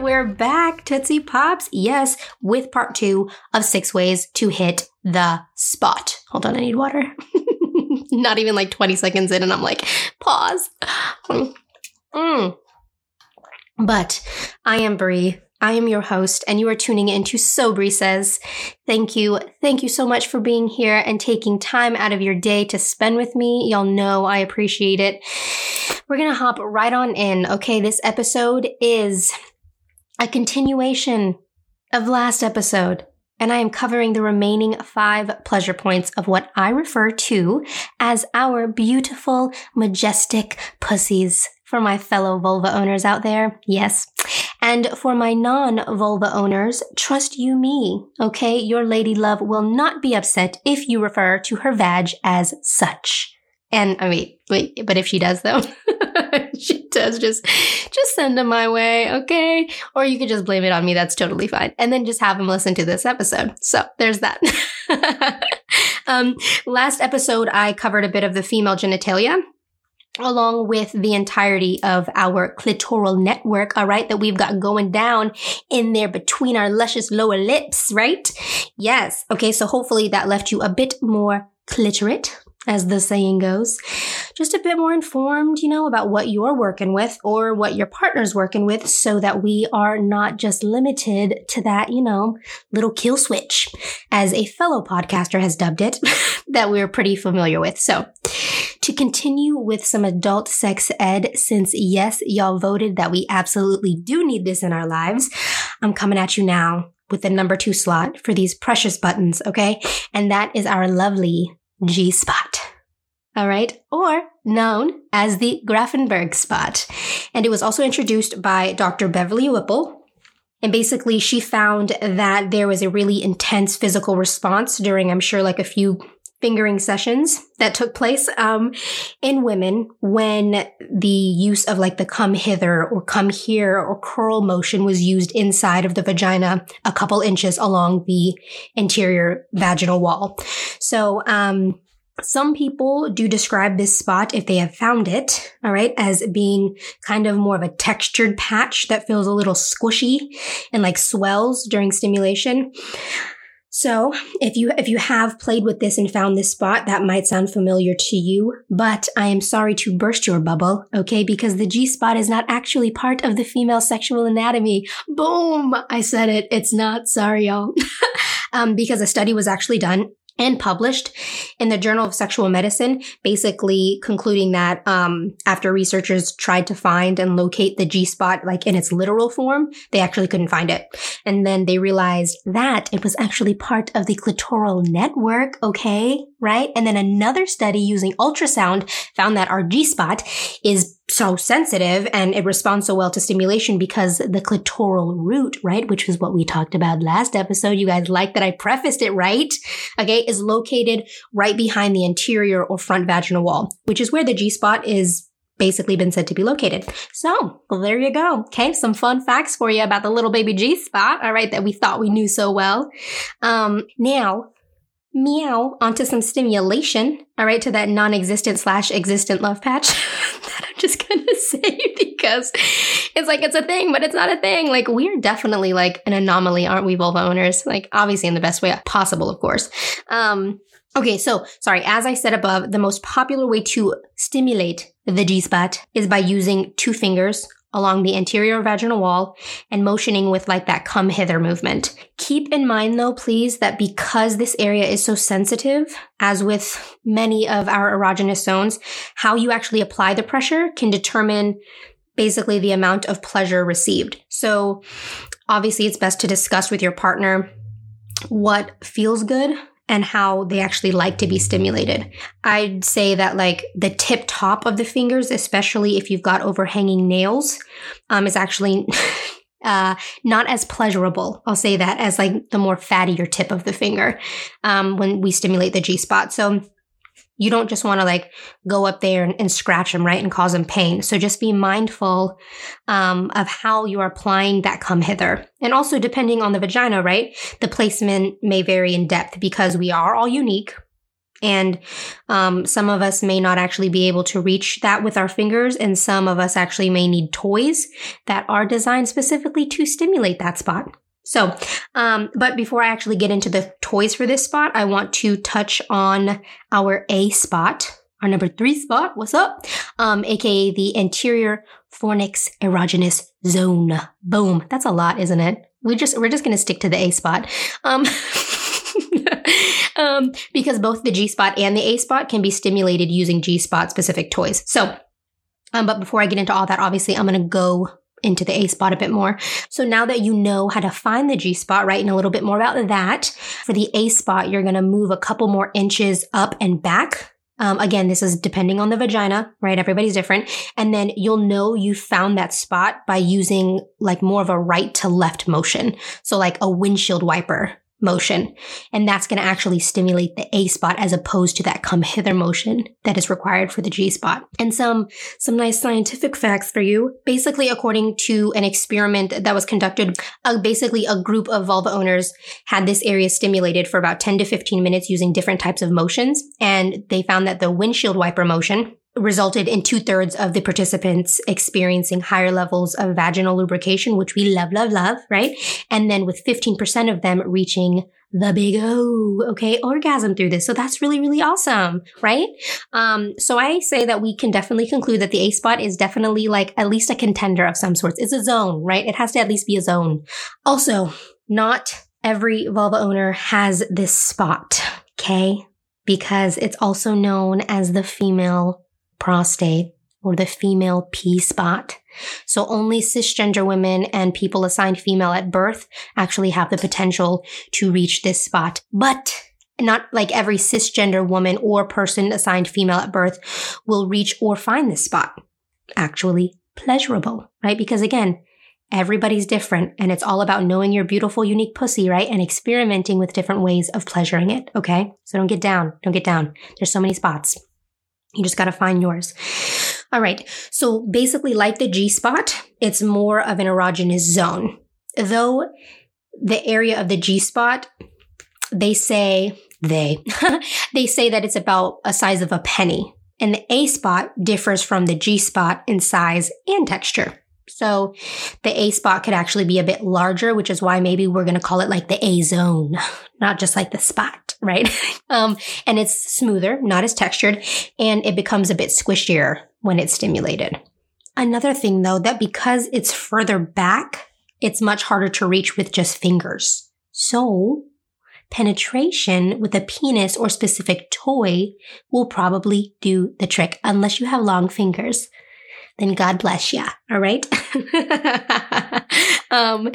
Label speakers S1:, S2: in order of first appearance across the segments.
S1: we're back, Tootsie Pops. Yes, with part two of six ways to hit the spot. Hold on, I need water. Not even like 20 seconds in, and I'm like, pause. Mm. But I am Brie. I am your host, and you are tuning in to So Brie Says. Thank you. Thank you so much for being here and taking time out of your day to spend with me. Y'all know I appreciate it. We're going to hop right on in. Okay, this episode is a continuation of last episode. And I am covering the remaining five pleasure points of what I refer to as our beautiful, majestic pussies. For my fellow vulva owners out there, yes. And for my non vulva owners, trust you me, okay? Your lady love will not be upset if you refer to her vag as such. And I mean, wait, but if she does though, she does just, just send them my way, okay? Or you could just blame it on me. That's totally fine. And then just have them listen to this episode. So there's that. um, last episode, I covered a bit of the female genitalia along with the entirety of our clitoral network, all right, that we've got going down in there between our luscious lower lips, right? Yes. Okay. So hopefully that left you a bit more clitorate as the saying goes, just a bit more informed, you know, about what you're working with or what your partner's working with so that we are not just limited to that, you know, little kill switch, as a fellow podcaster has dubbed it, that we're pretty familiar with. So, to continue with some adult sex ed, since yes, y'all voted that we absolutely do need this in our lives, I'm coming at you now with the number two slot for these precious buttons, okay? And that is our lovely G spot. All right, or known as the Grafenberg spot. And it was also introduced by Dr. Beverly Whipple. And basically, she found that there was a really intense physical response during, I'm sure, like a few fingering sessions that took place um, in women when the use of like the come hither or come here or curl motion was used inside of the vagina a couple inches along the interior vaginal wall. So, um, some people do describe this spot, if they have found it, all right, as being kind of more of a textured patch that feels a little squishy and like swells during stimulation. So if you, if you have played with this and found this spot, that might sound familiar to you, but I am sorry to burst your bubble, okay? Because the G spot is not actually part of the female sexual anatomy. Boom! I said it. It's not. Sorry, y'all. um, because a study was actually done and published in the Journal of Sexual Medicine, basically concluding that um, after researchers tried to find and locate the G spot, like in its literal form, they actually couldn't find it. And then they realized that it was actually part of the clitoral network. Okay, right? And then another study using ultrasound found that our G spot is so sensitive and it responds so well to stimulation because the clitoral root, right, which is what we talked about last episode. You guys like that I prefaced it right. Okay, is located right behind the anterior or front vaginal wall, which is where the G spot is basically been said to be located. So well, there you go. Okay. Some fun facts for you about the little baby G spot. All right. That we thought we knew so well. Um, now meow onto some stimulation. All right. To that non-existent slash existent love patch that I'm just to say because it's like, it's a thing, but it's not a thing. Like we're definitely like an anomaly, aren't we, vulva owners? Like obviously in the best way possible, of course. Um, Okay, so sorry, as I said above, the most popular way to stimulate the G spot is by using two fingers along the anterior vaginal wall and motioning with like that come hither movement. Keep in mind though, please, that because this area is so sensitive, as with many of our erogenous zones, how you actually apply the pressure can determine basically the amount of pleasure received. So obviously it's best to discuss with your partner what feels good and how they actually like to be stimulated. I'd say that like the tip top of the fingers, especially if you've got overhanging nails, um, is actually uh, not as pleasurable. I'll say that as like the more fattier tip of the finger um, when we stimulate the G spot. So you don't just want to like go up there and, and, scratch them, right? And cause them pain. So just be mindful um, of how you are applying that come hither. And also depending on the vagina, right? The placement may vary in depth because we are all unique. And um, some of us may not actually be able to reach that with our fingers, and some of us actually may need toys that are designed specifically to stimulate that spot. So, um, but before I actually get into the toys for this spot, I want to touch on our A spot, our number three spot. What's up? Um, aka the anterior fornix erogenous zone. Boom. That's a lot, isn't it? We just we're just gonna stick to the A spot. Um, um, because both the G spot and the A spot can be stimulated using G spot specific toys. So, um, but before I get into all that, obviously I'm gonna go into the A spot a bit more. So now that you know how to find the G spot, right, and a little bit more about that, for the A spot, you're going to move a couple more inches up and back. Um, again, this is depending on the vagina, right? Everybody's different. And then you'll know you found that spot by using like more of a right to left motion. So like a windshield wiper, motion. And that's going to actually stimulate the A spot as opposed to that come hither motion that is required for the G spot. And some, some nice scientific facts for you. Basically, according to an experiment that was conducted, uh, basically a group of vulva owners had this area stimulated for about 10 to 15 minutes using different types of motions. And they found that the windshield wiper motion, resulted in two thirds of the participants experiencing higher levels of vaginal lubrication, which we love, love, love, right? And then with 15% of them reaching the big O, okay, orgasm through this. So that's really, really awesome, right? Um, so I say that we can definitely conclude that the A spot is definitely like at least a contender of some sorts. It's a zone, right? It has to at least be a zone. Also, not every vulva owner has this spot, okay? Because it's also known as the female prostate or the female P spot. So only cisgender women and people assigned female at birth actually have the potential to reach this spot. But not like every cisgender woman or person assigned female at birth will reach or find this spot actually pleasurable, right? Because again, everybody's different and it's all about knowing your beautiful, unique pussy, right? And experimenting with different ways of pleasuring it. Okay. So don't get down. Don't get down. There's so many spots. You just got to find yours. All right. So basically, like the G spot, it's more of an erogenous zone. Though the area of the G spot, they say, they, they say that it's about a size of a penny. And the A spot differs from the G spot in size and texture. So the A spot could actually be a bit larger, which is why maybe we're going to call it like the A zone, not just like the spot, right? um, and it's smoother, not as textured, and it becomes a bit squishier when it's stimulated. Another thing though, that because it's further back, it's much harder to reach with just fingers. So penetration with a penis or specific toy will probably do the trick unless you have long fingers then God bless you. All right. um,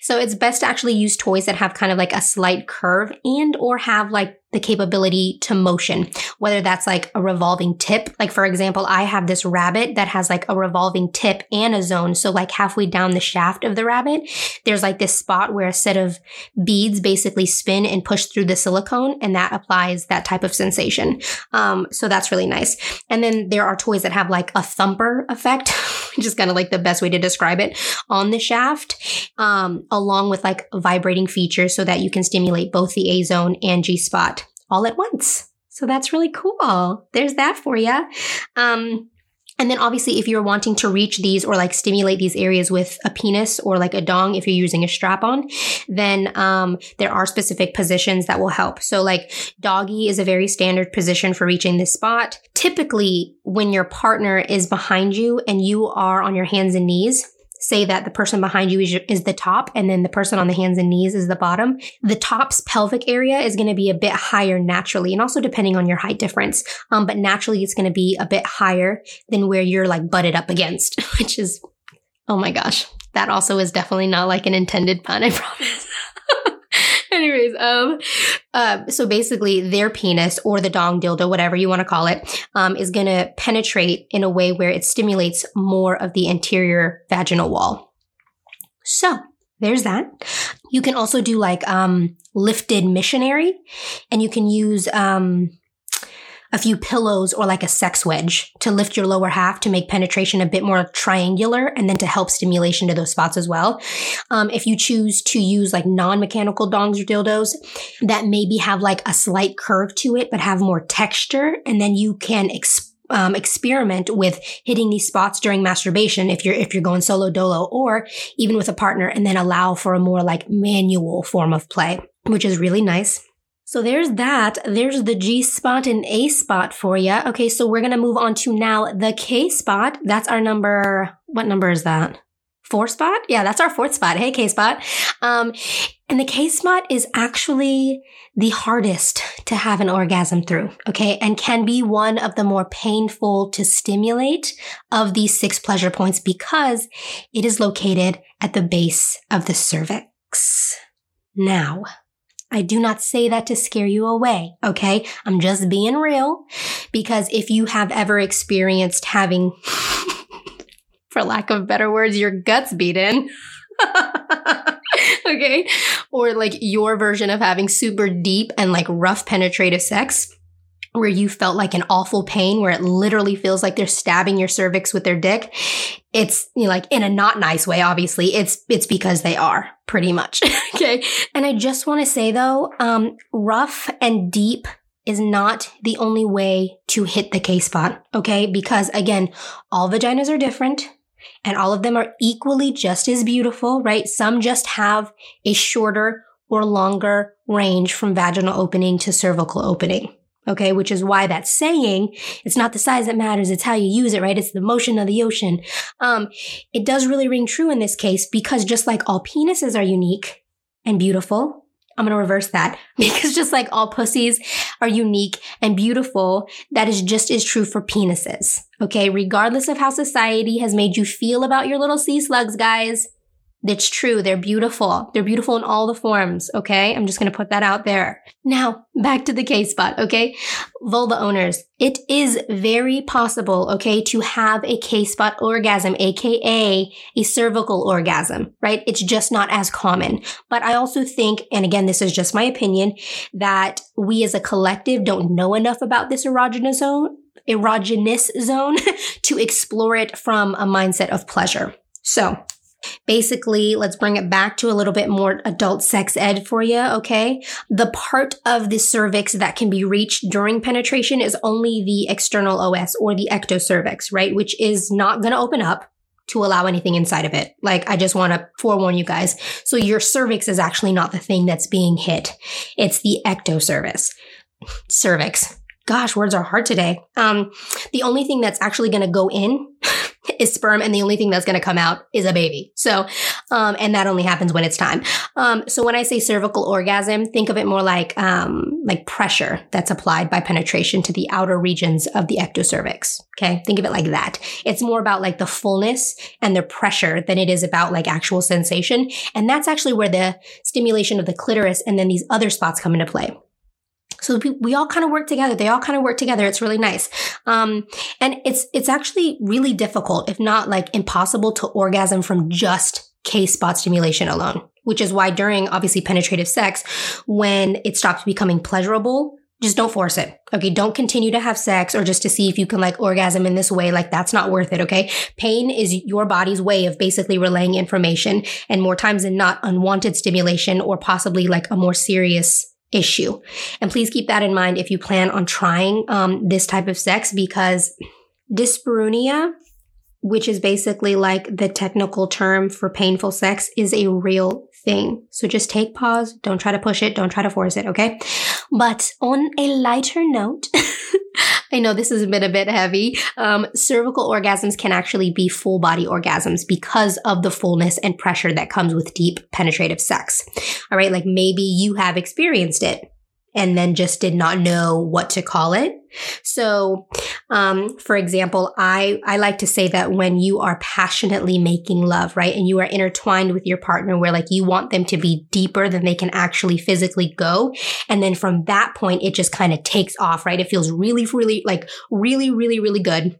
S1: so it's best to actually use toys that have kind of like a slight curve and or have like the capability to motion, whether that's like a revolving tip. Like, for example, I have this rabbit that has like a revolving tip and a zone. So, like, halfway down the shaft of the rabbit, there's like this spot where a set of beads basically spin and push through the silicone, and that applies that type of sensation. Um, so, that's really nice. And then there are toys that have like a thumper effect, which is kind of like the best way to describe it on the shaft, um, along with like vibrating features so that you can stimulate both the A zone and G spot all at once. So that's really cool. There's that for you. Um, and then obviously, if you're wanting to reach these or like stimulate these areas with a penis or like a dong, if you're using a strap on, then um, there are specific positions that will help. So like doggy is a very standard position for reaching this spot. Typically, when your partner is behind you and you are on your hands and knees, say that the person behind you is, is the top and then the person on the hands and knees is the bottom, the top's pelvic area is going to be a bit higher naturally and also depending on your height difference. Um, but naturally it's going to be a bit higher than where you're like butted up against, which is, oh my gosh, that also is definitely not like an intended pun, I promise. Anyways, um, uh, so basically, their penis or the dong dildo, whatever you want to call it, um, is going to penetrate in a way where it stimulates more of the anterior vaginal wall. So there's that. You can also do like um, lifted missionary, and you can use um, a few pillows or like a sex wedge to lift your lower half to make penetration a bit more triangular and then to help stimulation to those spots as well. Um, if you choose to use like non-mechanical dongs or dildos that maybe have like a slight curve to it, but have more texture, and then you can um, experiment with hitting these spots during masturbation if you're if you're going solo dolo or even with a partner and then allow for a more like manual form of play which is really nice so there's that. There's the G spot and A spot for you. Okay, so we're gonna move on to now the K spot. That's our number. What number is that? Four spot? Yeah, that's our fourth spot. Hey, K spot. Um, and the K spot is actually the hardest to have an orgasm through. Okay, and can be one of the more painful to stimulate of these six pleasure points because it is located at the base of the cervix. Now, I do not say that to scare you away. Okay. I'm just being real because if you have ever experienced having, for lack of better words, your guts beaten. okay. Or like your version of having super deep and like rough penetrative sex where you felt like an awful pain where it literally feels like they're stabbing your cervix with their dick it's you know, like in a not nice way obviously it's it's because they are pretty much okay and i just want to say though um rough and deep is not the only way to hit the K spot, okay? Because again, all vaginas are different and all of them are equally just as beautiful, right? Some just have a shorter or longer range from vaginal opening to cervical opening. Okay. Which is why that saying, it's not the size that matters. It's how you use it, right? It's the motion of the ocean. Um, it does really ring true in this case because just like all penises are unique and beautiful, I'm going to reverse that because just like all pussies are unique and beautiful, that is just as true for penises. Okay. Regardless of how society has made you feel about your little sea slugs, guys, it's true. They're beautiful. They're beautiful in all the forms. Okay. I'm just going to put that out there. Now back to the K spot. Okay. Vulva owners. It is very possible. Okay. To have a K spot orgasm, AKA a cervical orgasm, right? It's just not as common. But I also think, and again, this is just my opinion, that we as a collective don't know enough about this erogenous zone, erogenous zone to explore it from a mindset of pleasure. So Basically, let's bring it back to a little bit more adult sex ed for you, okay? The part of the cervix that can be reached during penetration is only the external OS or the ectocervix, right? Which is not going to open up to allow anything inside of it. Like, I just want to forewarn you guys. So your cervix is actually not the thing that's being hit. It's the ectocervix. Cervix. Gosh, words are hard today. Um, the only thing that's actually going to go in is sperm and the only thing that's going to come out is a baby. So, um, and that only happens when it's time. Um, so when I say cervical orgasm, think of it more like, um, like pressure that's applied by penetration to the outer regions of the ectocervix. Okay. Think of it like that. It's more about like the fullness and the pressure than it is about like actual sensation. And that's actually where the stimulation of the clitoris and then these other spots come into play. So we, we all kind of work together. They all kind of work together. It's really nice. Um, and it's, it's actually really difficult, if not like impossible to orgasm from just K spot stimulation alone, which is why during obviously penetrative sex, when it stops becoming pleasurable, just don't force it. Okay. Don't continue to have sex or just to see if you can like orgasm in this way. Like that's not worth it. Okay. Pain is your body's way of basically relaying information and more times than not unwanted stimulation or possibly like a more serious issue. And please keep that in mind if you plan on trying um, this type of sex because dyspareunia, which is basically like the technical term for painful sex, is a real thing. So just take pause. Don't try to push it. Don't try to force it. Okay. But on a lighter note, I know this has been a bit heavy. Um, cervical orgasms can actually be full body orgasms because of the fullness and pressure that comes with deep penetrative sex. All right. Like maybe you have experienced it and then just did not know what to call it. So, um, for example, I, I like to say that when you are passionately making love, right, and you are intertwined with your partner where like you want them to be deeper than they can actually physically go. And then from that point, it just kind of takes off, right? It feels really, really, like really, really, really good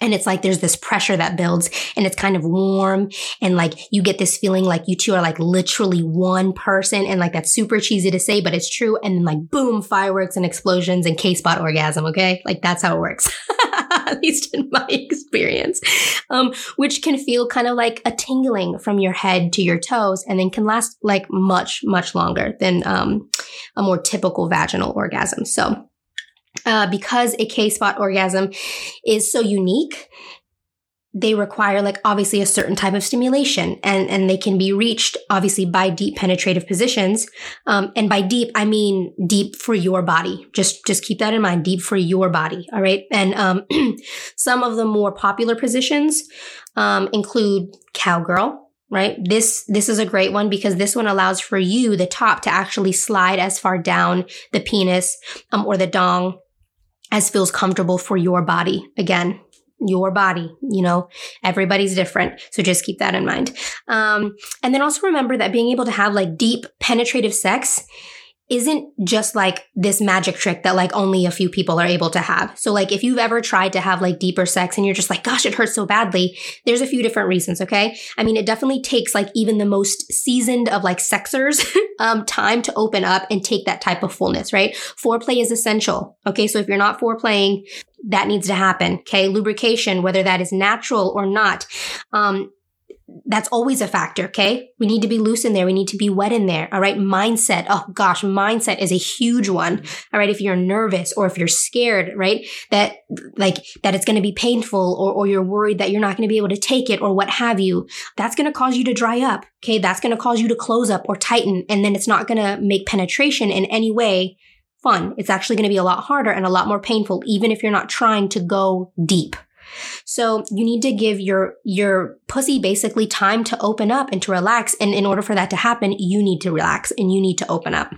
S1: and it's like there's this pressure that builds and it's kind of warm. And like you get this feeling like you two are like literally one person. And like that's super cheesy to say but it's true. And then like boom fireworks and explosions and k-spot orgasm okay? Like that's how it works at least in my experience um, which can feel kind of like a tingling from your head to your toes and then can last like much much longer than um, a more typical vaginal orgasm. So uh, because a K spot orgasm is so unique, they require like obviously a certain type of stimulation and and they can be reached obviously by deep penetrative positions. Um, and by deep i mean deep for your body. Just just keep that in mind deep for your body all right? And um, some of the more popular positions um, include cowgirl right? This this is a great one because this one allows for you the top to actually slide as far down the penis um, or the dong as feels comfortable for your body. Again, your body, you know, everybody's different. So just keep that in mind. Um, and then also remember that being able to have like deep penetrative sex isn't just like this magic trick that like only a few people are able to have. So like if you've ever tried to have like deeper sex and you're just like, gosh, it hurts so badly, there's a few different reasons, okay? I mean, it definitely takes like even the most seasoned of like sexers um, time to open up and take that type of fullness, right? Foreplay is essential. Okay. So if you're not foreplaying, that needs to happen. Okay. Lubrication, whether that is natural or not. Um, that's always a factor. Okay. We need to be loose in there. We need to be wet in there. All right. Mindset. Oh gosh, mindset is a huge one. All right. If you're nervous or if you're scared, right, that like that it's going to be painful or, or you're worried that you're not going to be able to take it or what have you, that's going to cause you to dry up. Okay. That's going to cause you to close up or tighten. And then it's not going to make penetration in any way fun. It's actually going to be a lot harder and a lot more painful, even if you're not trying to go deep. So you need to give your, your pussy basically time to open up and to relax. And in order for that to happen, you need to relax and you need to open up.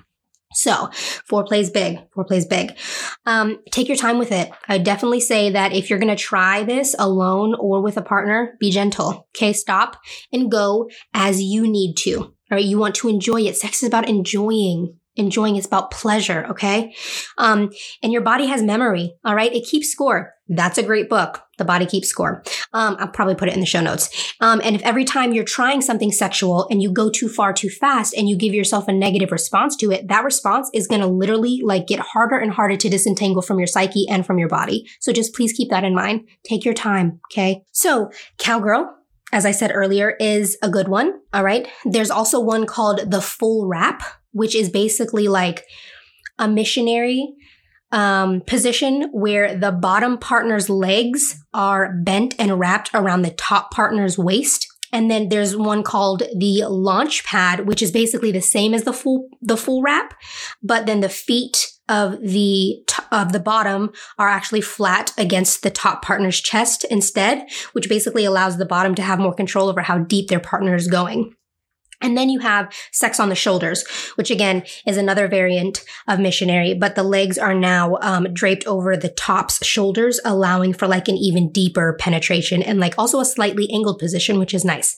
S1: So foreplay is big. Foreplay is big. Um, take your time with it. I definitely say that if you're going to try this alone or with a partner, be gentle. Okay. Stop and go as you need to. All right. You want to enjoy it. Sex is about enjoying enjoying. It's about pleasure. Okay. Um, and your body has memory. All right. It keeps score. That's a great book. The body keeps score. Um, I'll probably put it in the show notes. Um, and if every time you're trying something sexual and you go too far too fast and you give yourself a negative response to it, that response is going to literally like get harder and harder to disentangle from your psyche and from your body. So just please keep that in mind. Take your time. Okay. So cowgirl, as I said earlier, is a good one. All right. There's also one called the full wrap which is basically like a missionary um, position where the bottom partner's legs are bent and wrapped around the top partner's waist. And then there's one called the launch pad, which is basically the same as the full, the full wrap, but then the feet of the t- of the bottom are actually flat against the top partner's chest instead, which basically allows the bottom to have more control over how deep their partner is going. And then you have sex on the shoulders, which again is another variant of missionary, but the legs are now um, draped over the top's shoulders, allowing for like an even deeper penetration and like also a slightly angled position, which is nice.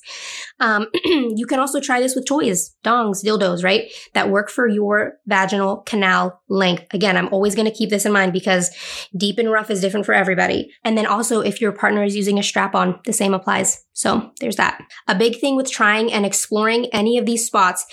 S1: Um, you can also try this with toys, dongs, dildos, right? That work for your vaginal canal length. Again, I'm always going to keep this in mind because deep and rough is different for everybody. And then also if your partner is using a strap on, the same applies. So there's that. A big thing with trying and exploring any of these spots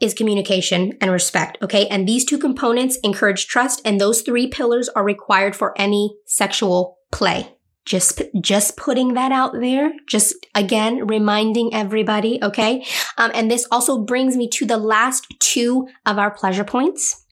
S1: is communication and respect. Okay. And these two components encourage trust and those three pillars are required for any sexual play. Just, just putting that out there. Just again, reminding everybody. Okay. Um, and this also brings me to the last two of our pleasure points.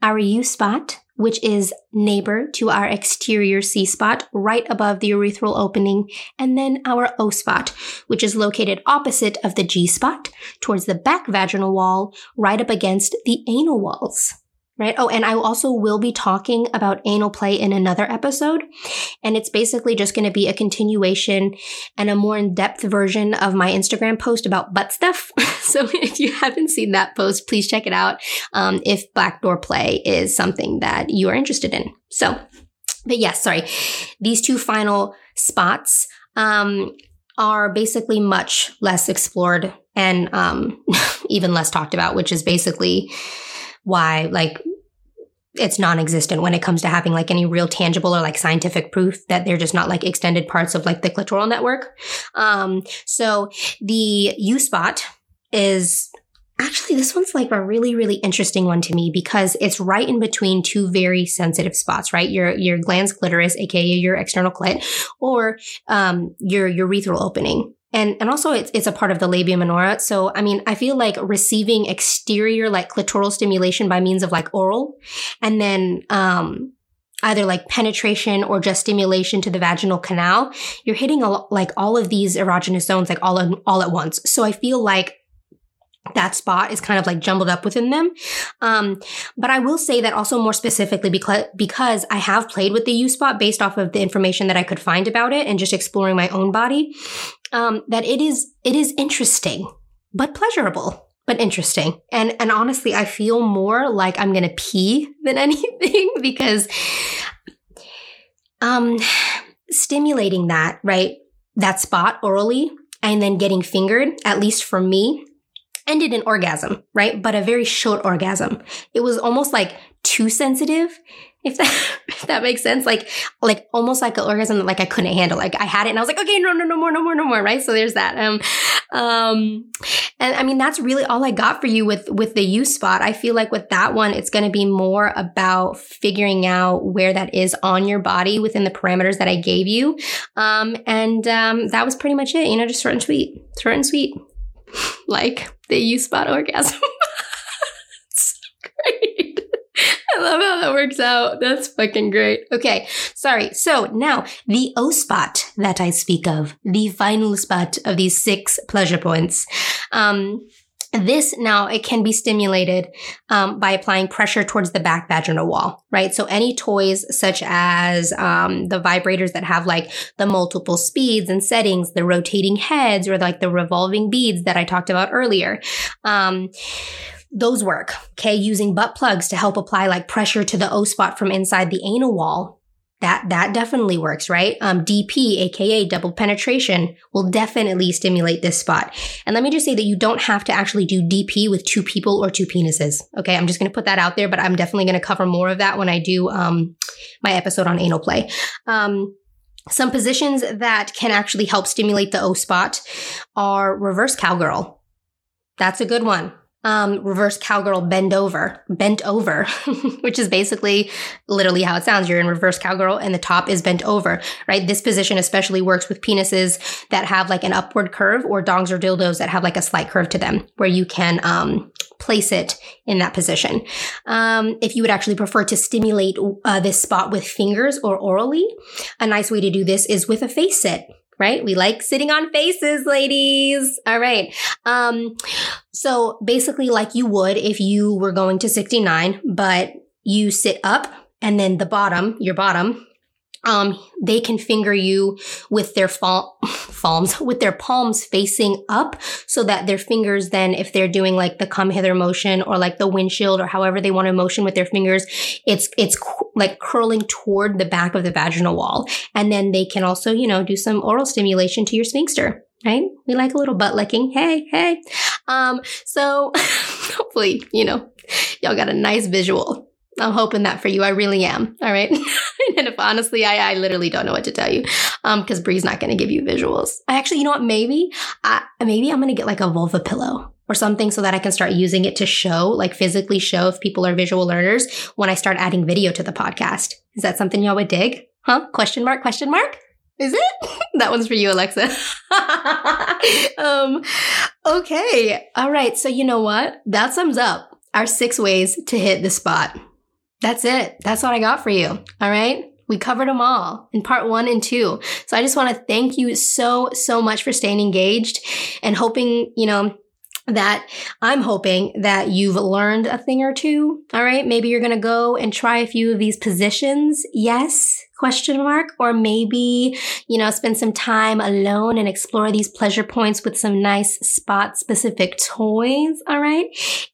S1: Our U spot which is neighbor to our exterior C spot right above the urethral opening, and then our O spot, which is located opposite of the G spot towards the back vaginal wall, right up against the anal walls right? Oh, and I also will be talking about anal play in another episode. And it's basically just going to be a continuation and a more in depth version of my Instagram post about butt stuff. so if you haven't seen that post, please check it out. Um, if backdoor play is something that you are interested in. So, but yes, sorry. These two final spots, um, are basically much less explored and um, even less talked about, which is basically why like it's non-existent when it comes to having like any real tangible or like scientific proof that they're just not like extended parts of like the clitoral network. Um, so the U spot is actually this one's like a really really interesting one to me because it's right in between two very sensitive spots right your your glans clitoris aka your external clit or um, your urethral opening and and also it's it's a part of the labia minora. So I mean, I feel like receiving exterior like clitoral stimulation by means of like oral, and then um either like penetration or just stimulation to the vaginal canal, you're hitting a, like all of these erogenous zones like all in, all at once. So I feel like that spot is kind of like jumbled up within them. Um, but I will say that also more specifically because, because I have played with the U spot based off of the information that I could find about it and just exploring my own body, um, that it is, it is interesting, but pleasurable. But interesting. And and honestly, I feel more like I'm gonna pee than anything because um stimulating that, right? That spot orally and then getting fingered, at least for me, ended in orgasm, right? But a very short orgasm. It was almost like too sensitive, if that, if that makes sense. Like, like almost like an orgasm that like I couldn't handle. Like I had it and I was like, okay, no, no, no more, no more, no more, right? So there's that. Um, um, and I mean, that's really all I got for you with, with the U spot. I feel like with that one, it's going to be more about figuring out where that is on your body within the parameters that I gave you. Um, and, um, that was pretty much it, you know, just short and sweet, short and sweet like the U spot orgasm. love how that works out. That's fucking great. Okay, sorry. So now the O spot that I speak of, the final spot of these six pleasure points. Um, this now it can be stimulated um, by applying pressure towards the back vaginal wall, right? So any toys such as um, the vibrators that have like the multiple speeds and settings, the rotating heads, or like the revolving beads that I talked about earlier. Um, those work, okay, using butt plugs to help apply like pressure to the O spot from inside the anal wall that that definitely works, right? Um, DP, aka double penetration, will definitely stimulate this spot. And let me just say that you don't have to actually do DP with two people or two penises. Okay, I'm just going to put that out there, but I'm definitely going to cover more of that when I do um, my episode on anal play. Um, some positions that can actually help stimulate the O spot are reverse cowgirl. That's a good one um, reverse cowgirl bend over, bent over, which is basically literally how it sounds. You're in reverse cowgirl and the top is bent over, right? This position especially works with penises that have like an upward curve or dongs or dildos that have like a slight curve to them where you can, um, place it in that position. Um, if you would actually prefer to stimulate uh, this spot with fingers or orally, a nice way to do this is with a face sit right? We like sitting on faces, ladies. All right. Um, so basically, like you would if you were going to 69, but you sit up and then the bottom, your bottom, um, they can finger you with their fal- palms, with their palms facing up so that their fingers then, if they're doing like the come hither motion or like the windshield or however they want to motion with their fingers, it's, it's like curling toward the back of the vaginal wall. And then they can also, you know, do some oral stimulation to your sphincter right? We like a little butt licking. Hey, hey. Um, so hopefully, you know, y'all got a nice visual I'm hoping that for you. I really am. All right. and if honestly, I, I literally don't know what to tell you. Um, cause Brie's not going to give you visuals. I actually, you know what? Maybe, I, maybe I'm going to get like a vulva pillow or something so that I can start using it to show, like physically show if people are visual learners when I start adding video to the podcast. Is that something y'all would dig? Huh? Question mark, question mark? Is it? that one's for you, Alexa. um, okay. All right. So you know what? That sums up our six ways to hit the spot. That's it. That's what I got for you. All right. We covered them all in part one and two. So I just want to thank you so, so much for staying engaged and hoping, you know, that I'm hoping that you've learned a thing or two. All right. Maybe you're going to go and try a few of these positions. Yes. Question mark. Or maybe, you know, spend some time alone and explore these pleasure points with some nice spot specific toys. All right.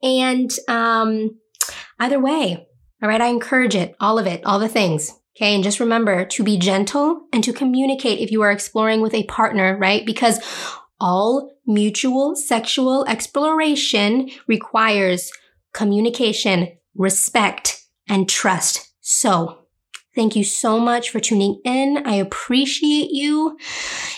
S1: And, um, either way, all right. I encourage it, all of it, all the things. Okay. And just remember to be gentle and to communicate if you are exploring with a partner, right? Because all mutual sexual exploration requires communication, respect, and trust. So Thank you so much for tuning in. I appreciate you.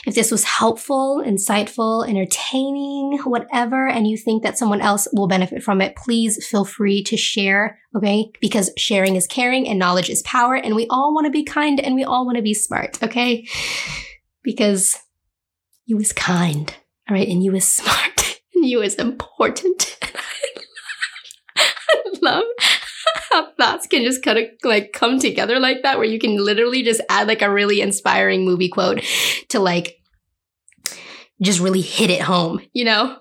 S1: If this was helpful, insightful, entertaining, whatever, and you think that someone else will benefit from it, please feel free to share, okay? Because sharing is caring and knowledge is power, and we all want to be kind and we all want to be smart, okay? Because you is kind, all right? And you is smart, and you is important. I love thoughts can just kind of like come together like that, where you can literally just add like a really inspiring movie quote to like just really hit it home, you know?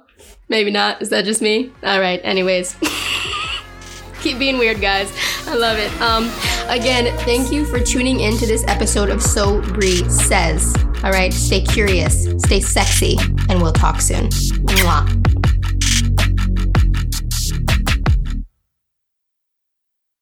S1: Maybe not. Is that just me? All right. Anyways, keep being weird, guys. I love it. Um, again, thank you for tuning in to this episode of So Brie Says. All right. Stay curious, stay sexy, and we'll talk soon. Mwah.